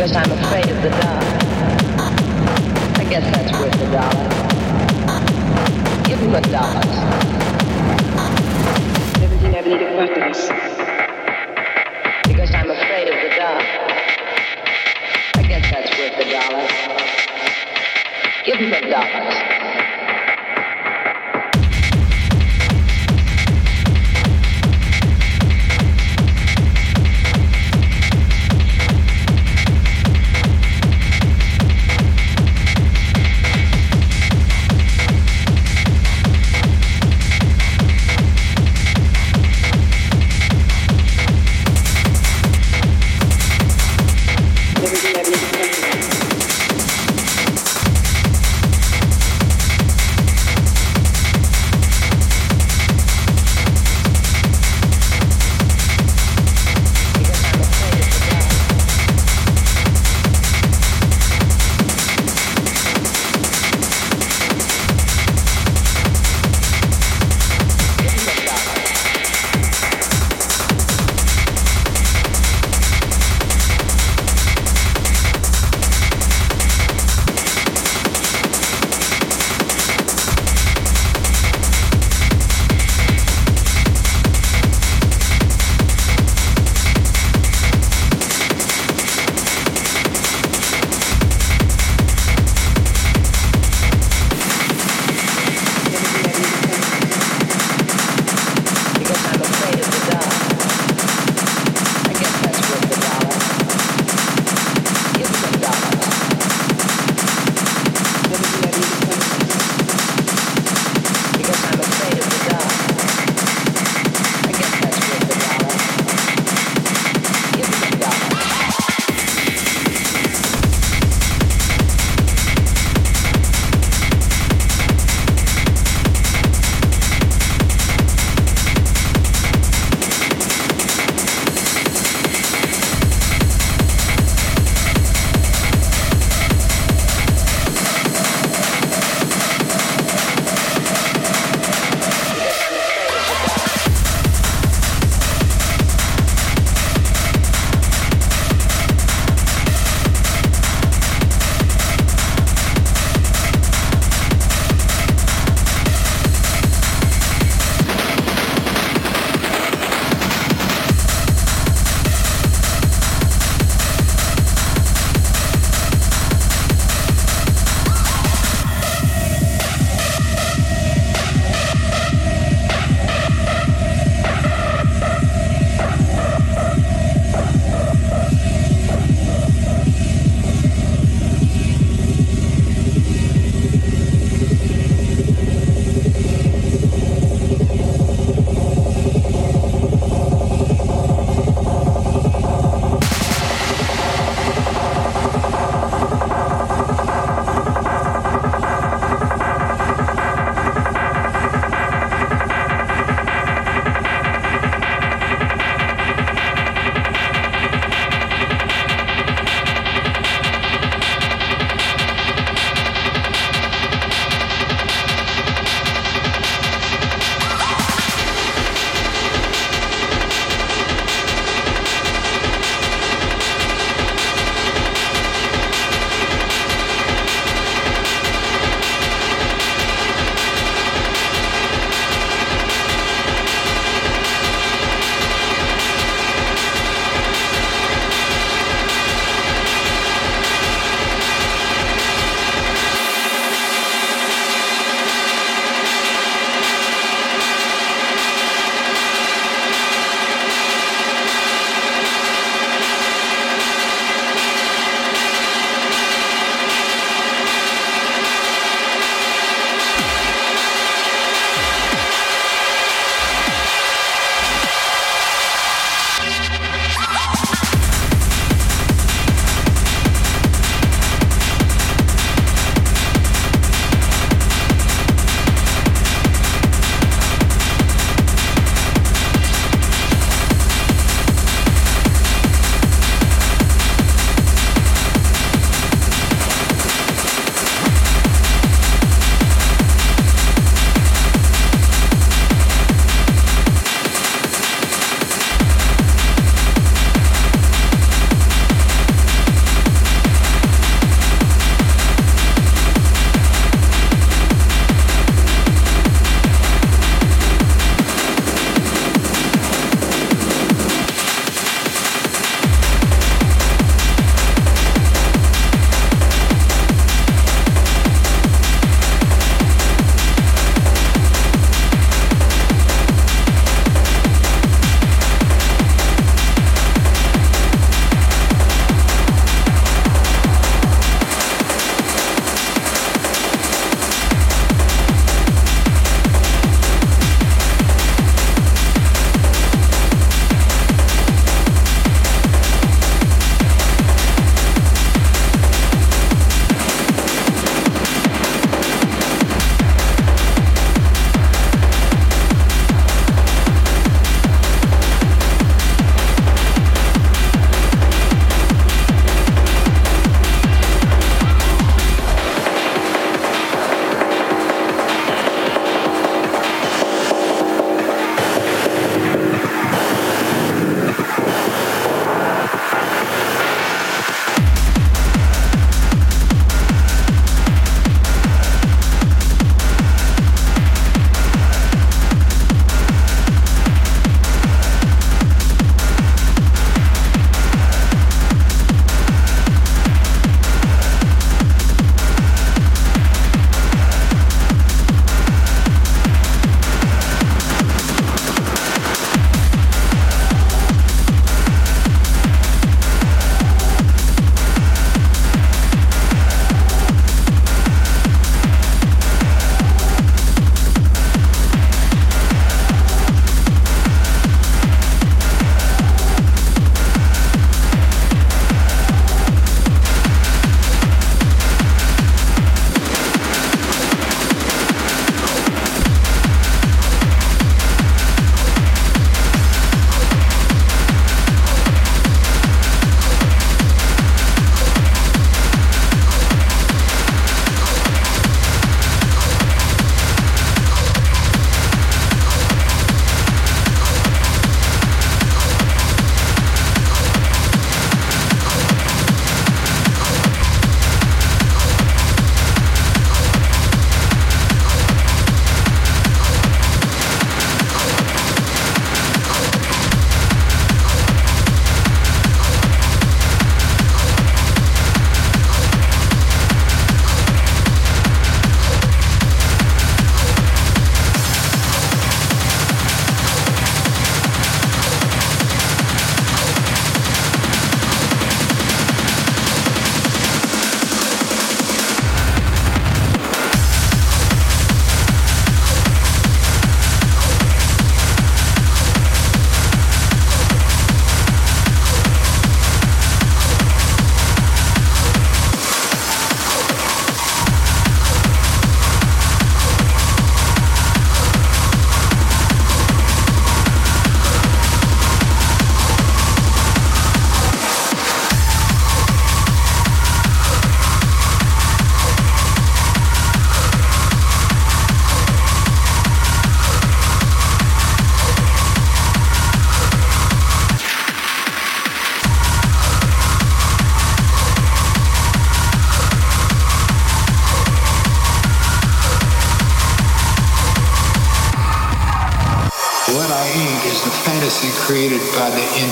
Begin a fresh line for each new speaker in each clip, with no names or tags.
because I'm afraid of the dark. I guess that's worth a dollar. Give him a dollar. Because I'm afraid of the dark. I guess that's worth a dollar. Give him a dollar.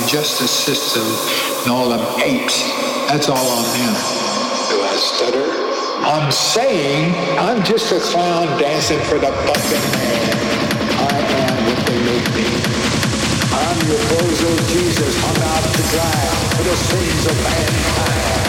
Injustice system and all them apes. That's all on them. Do I stutter? I'm saying I'm just a clown dancing for the fucking man. I am what they make me. I'm your bozo Jesus hung out to dry for the sins of mankind.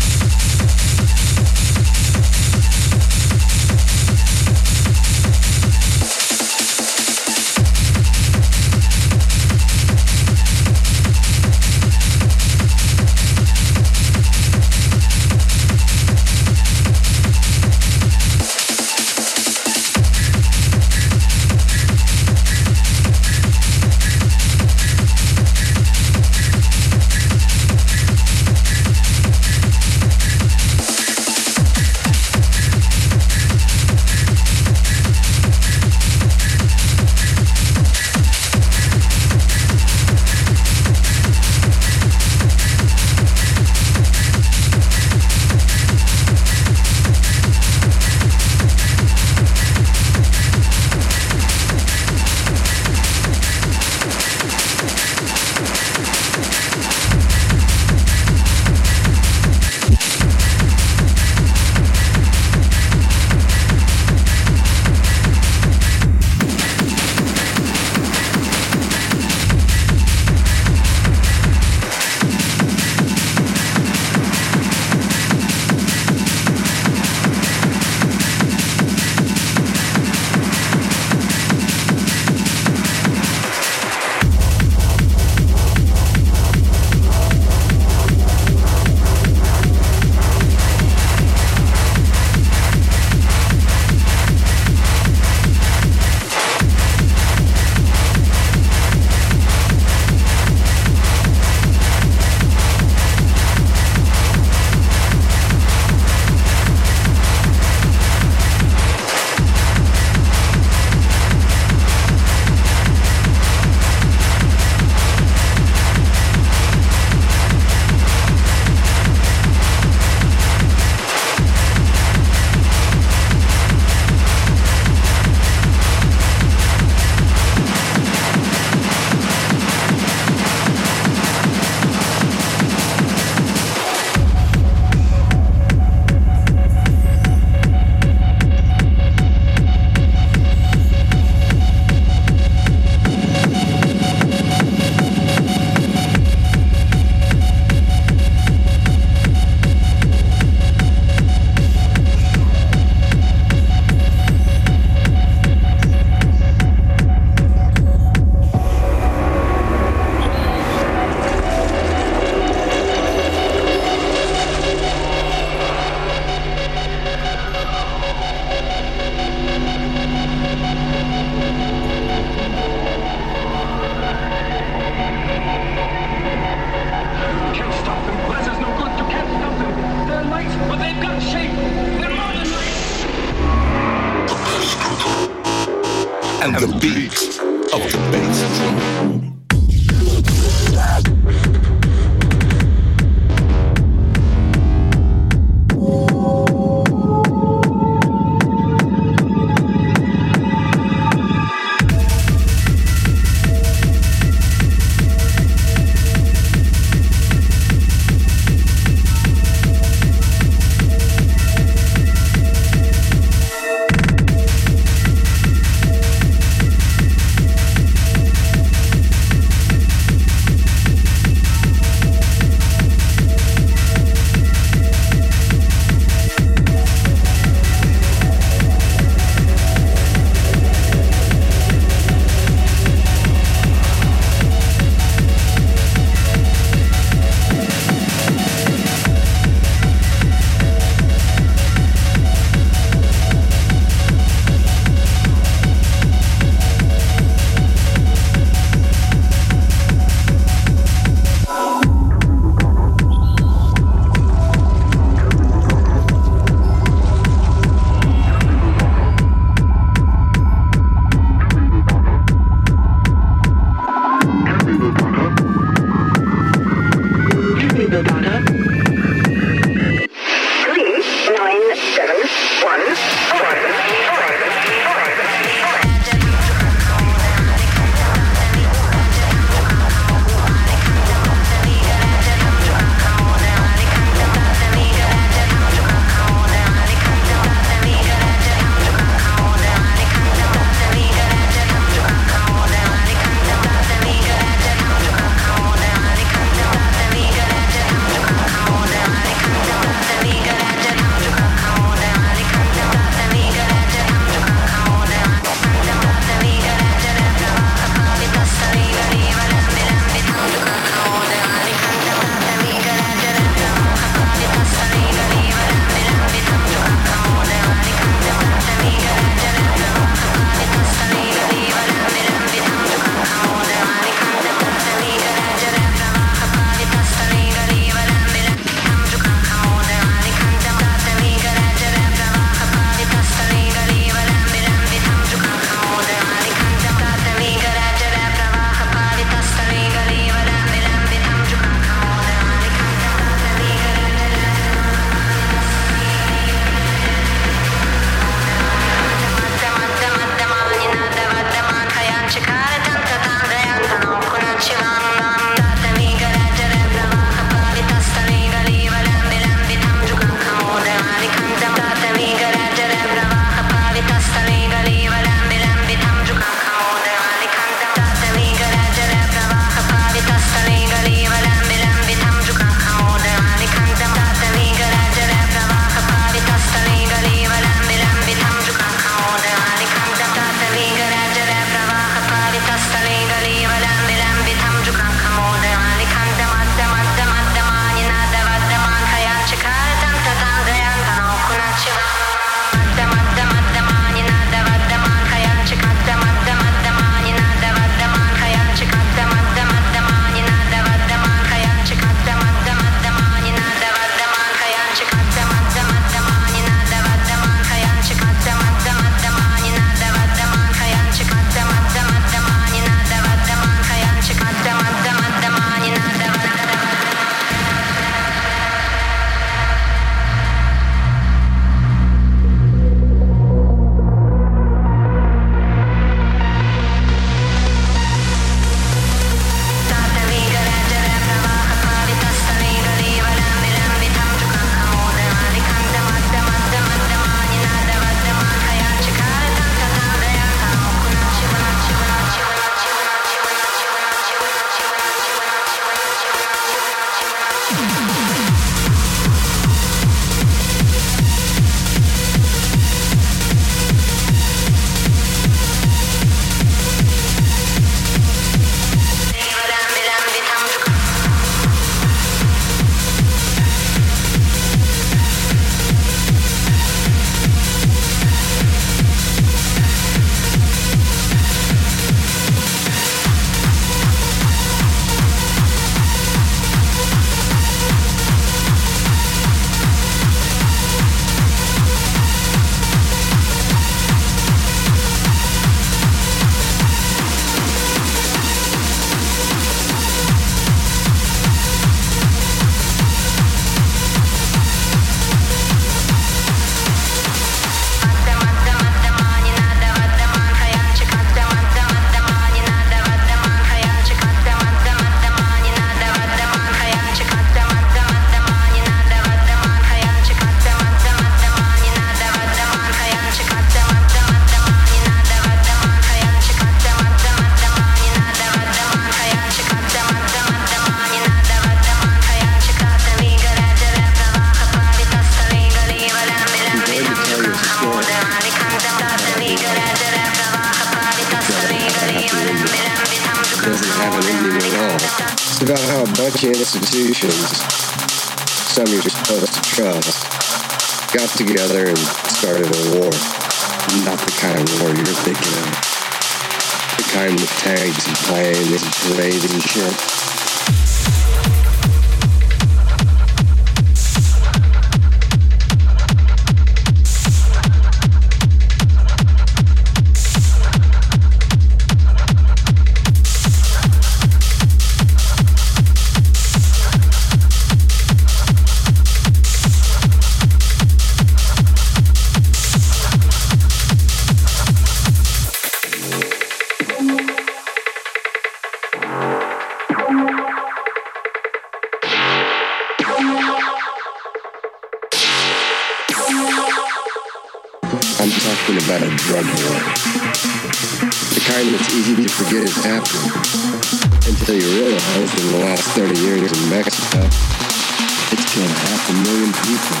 until you realize in the last 30 years in Mexico, it's killed half a million people.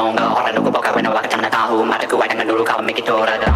Orang ora lugu boka wena waka tahu. Mata ku dengan dulu kau mikito rada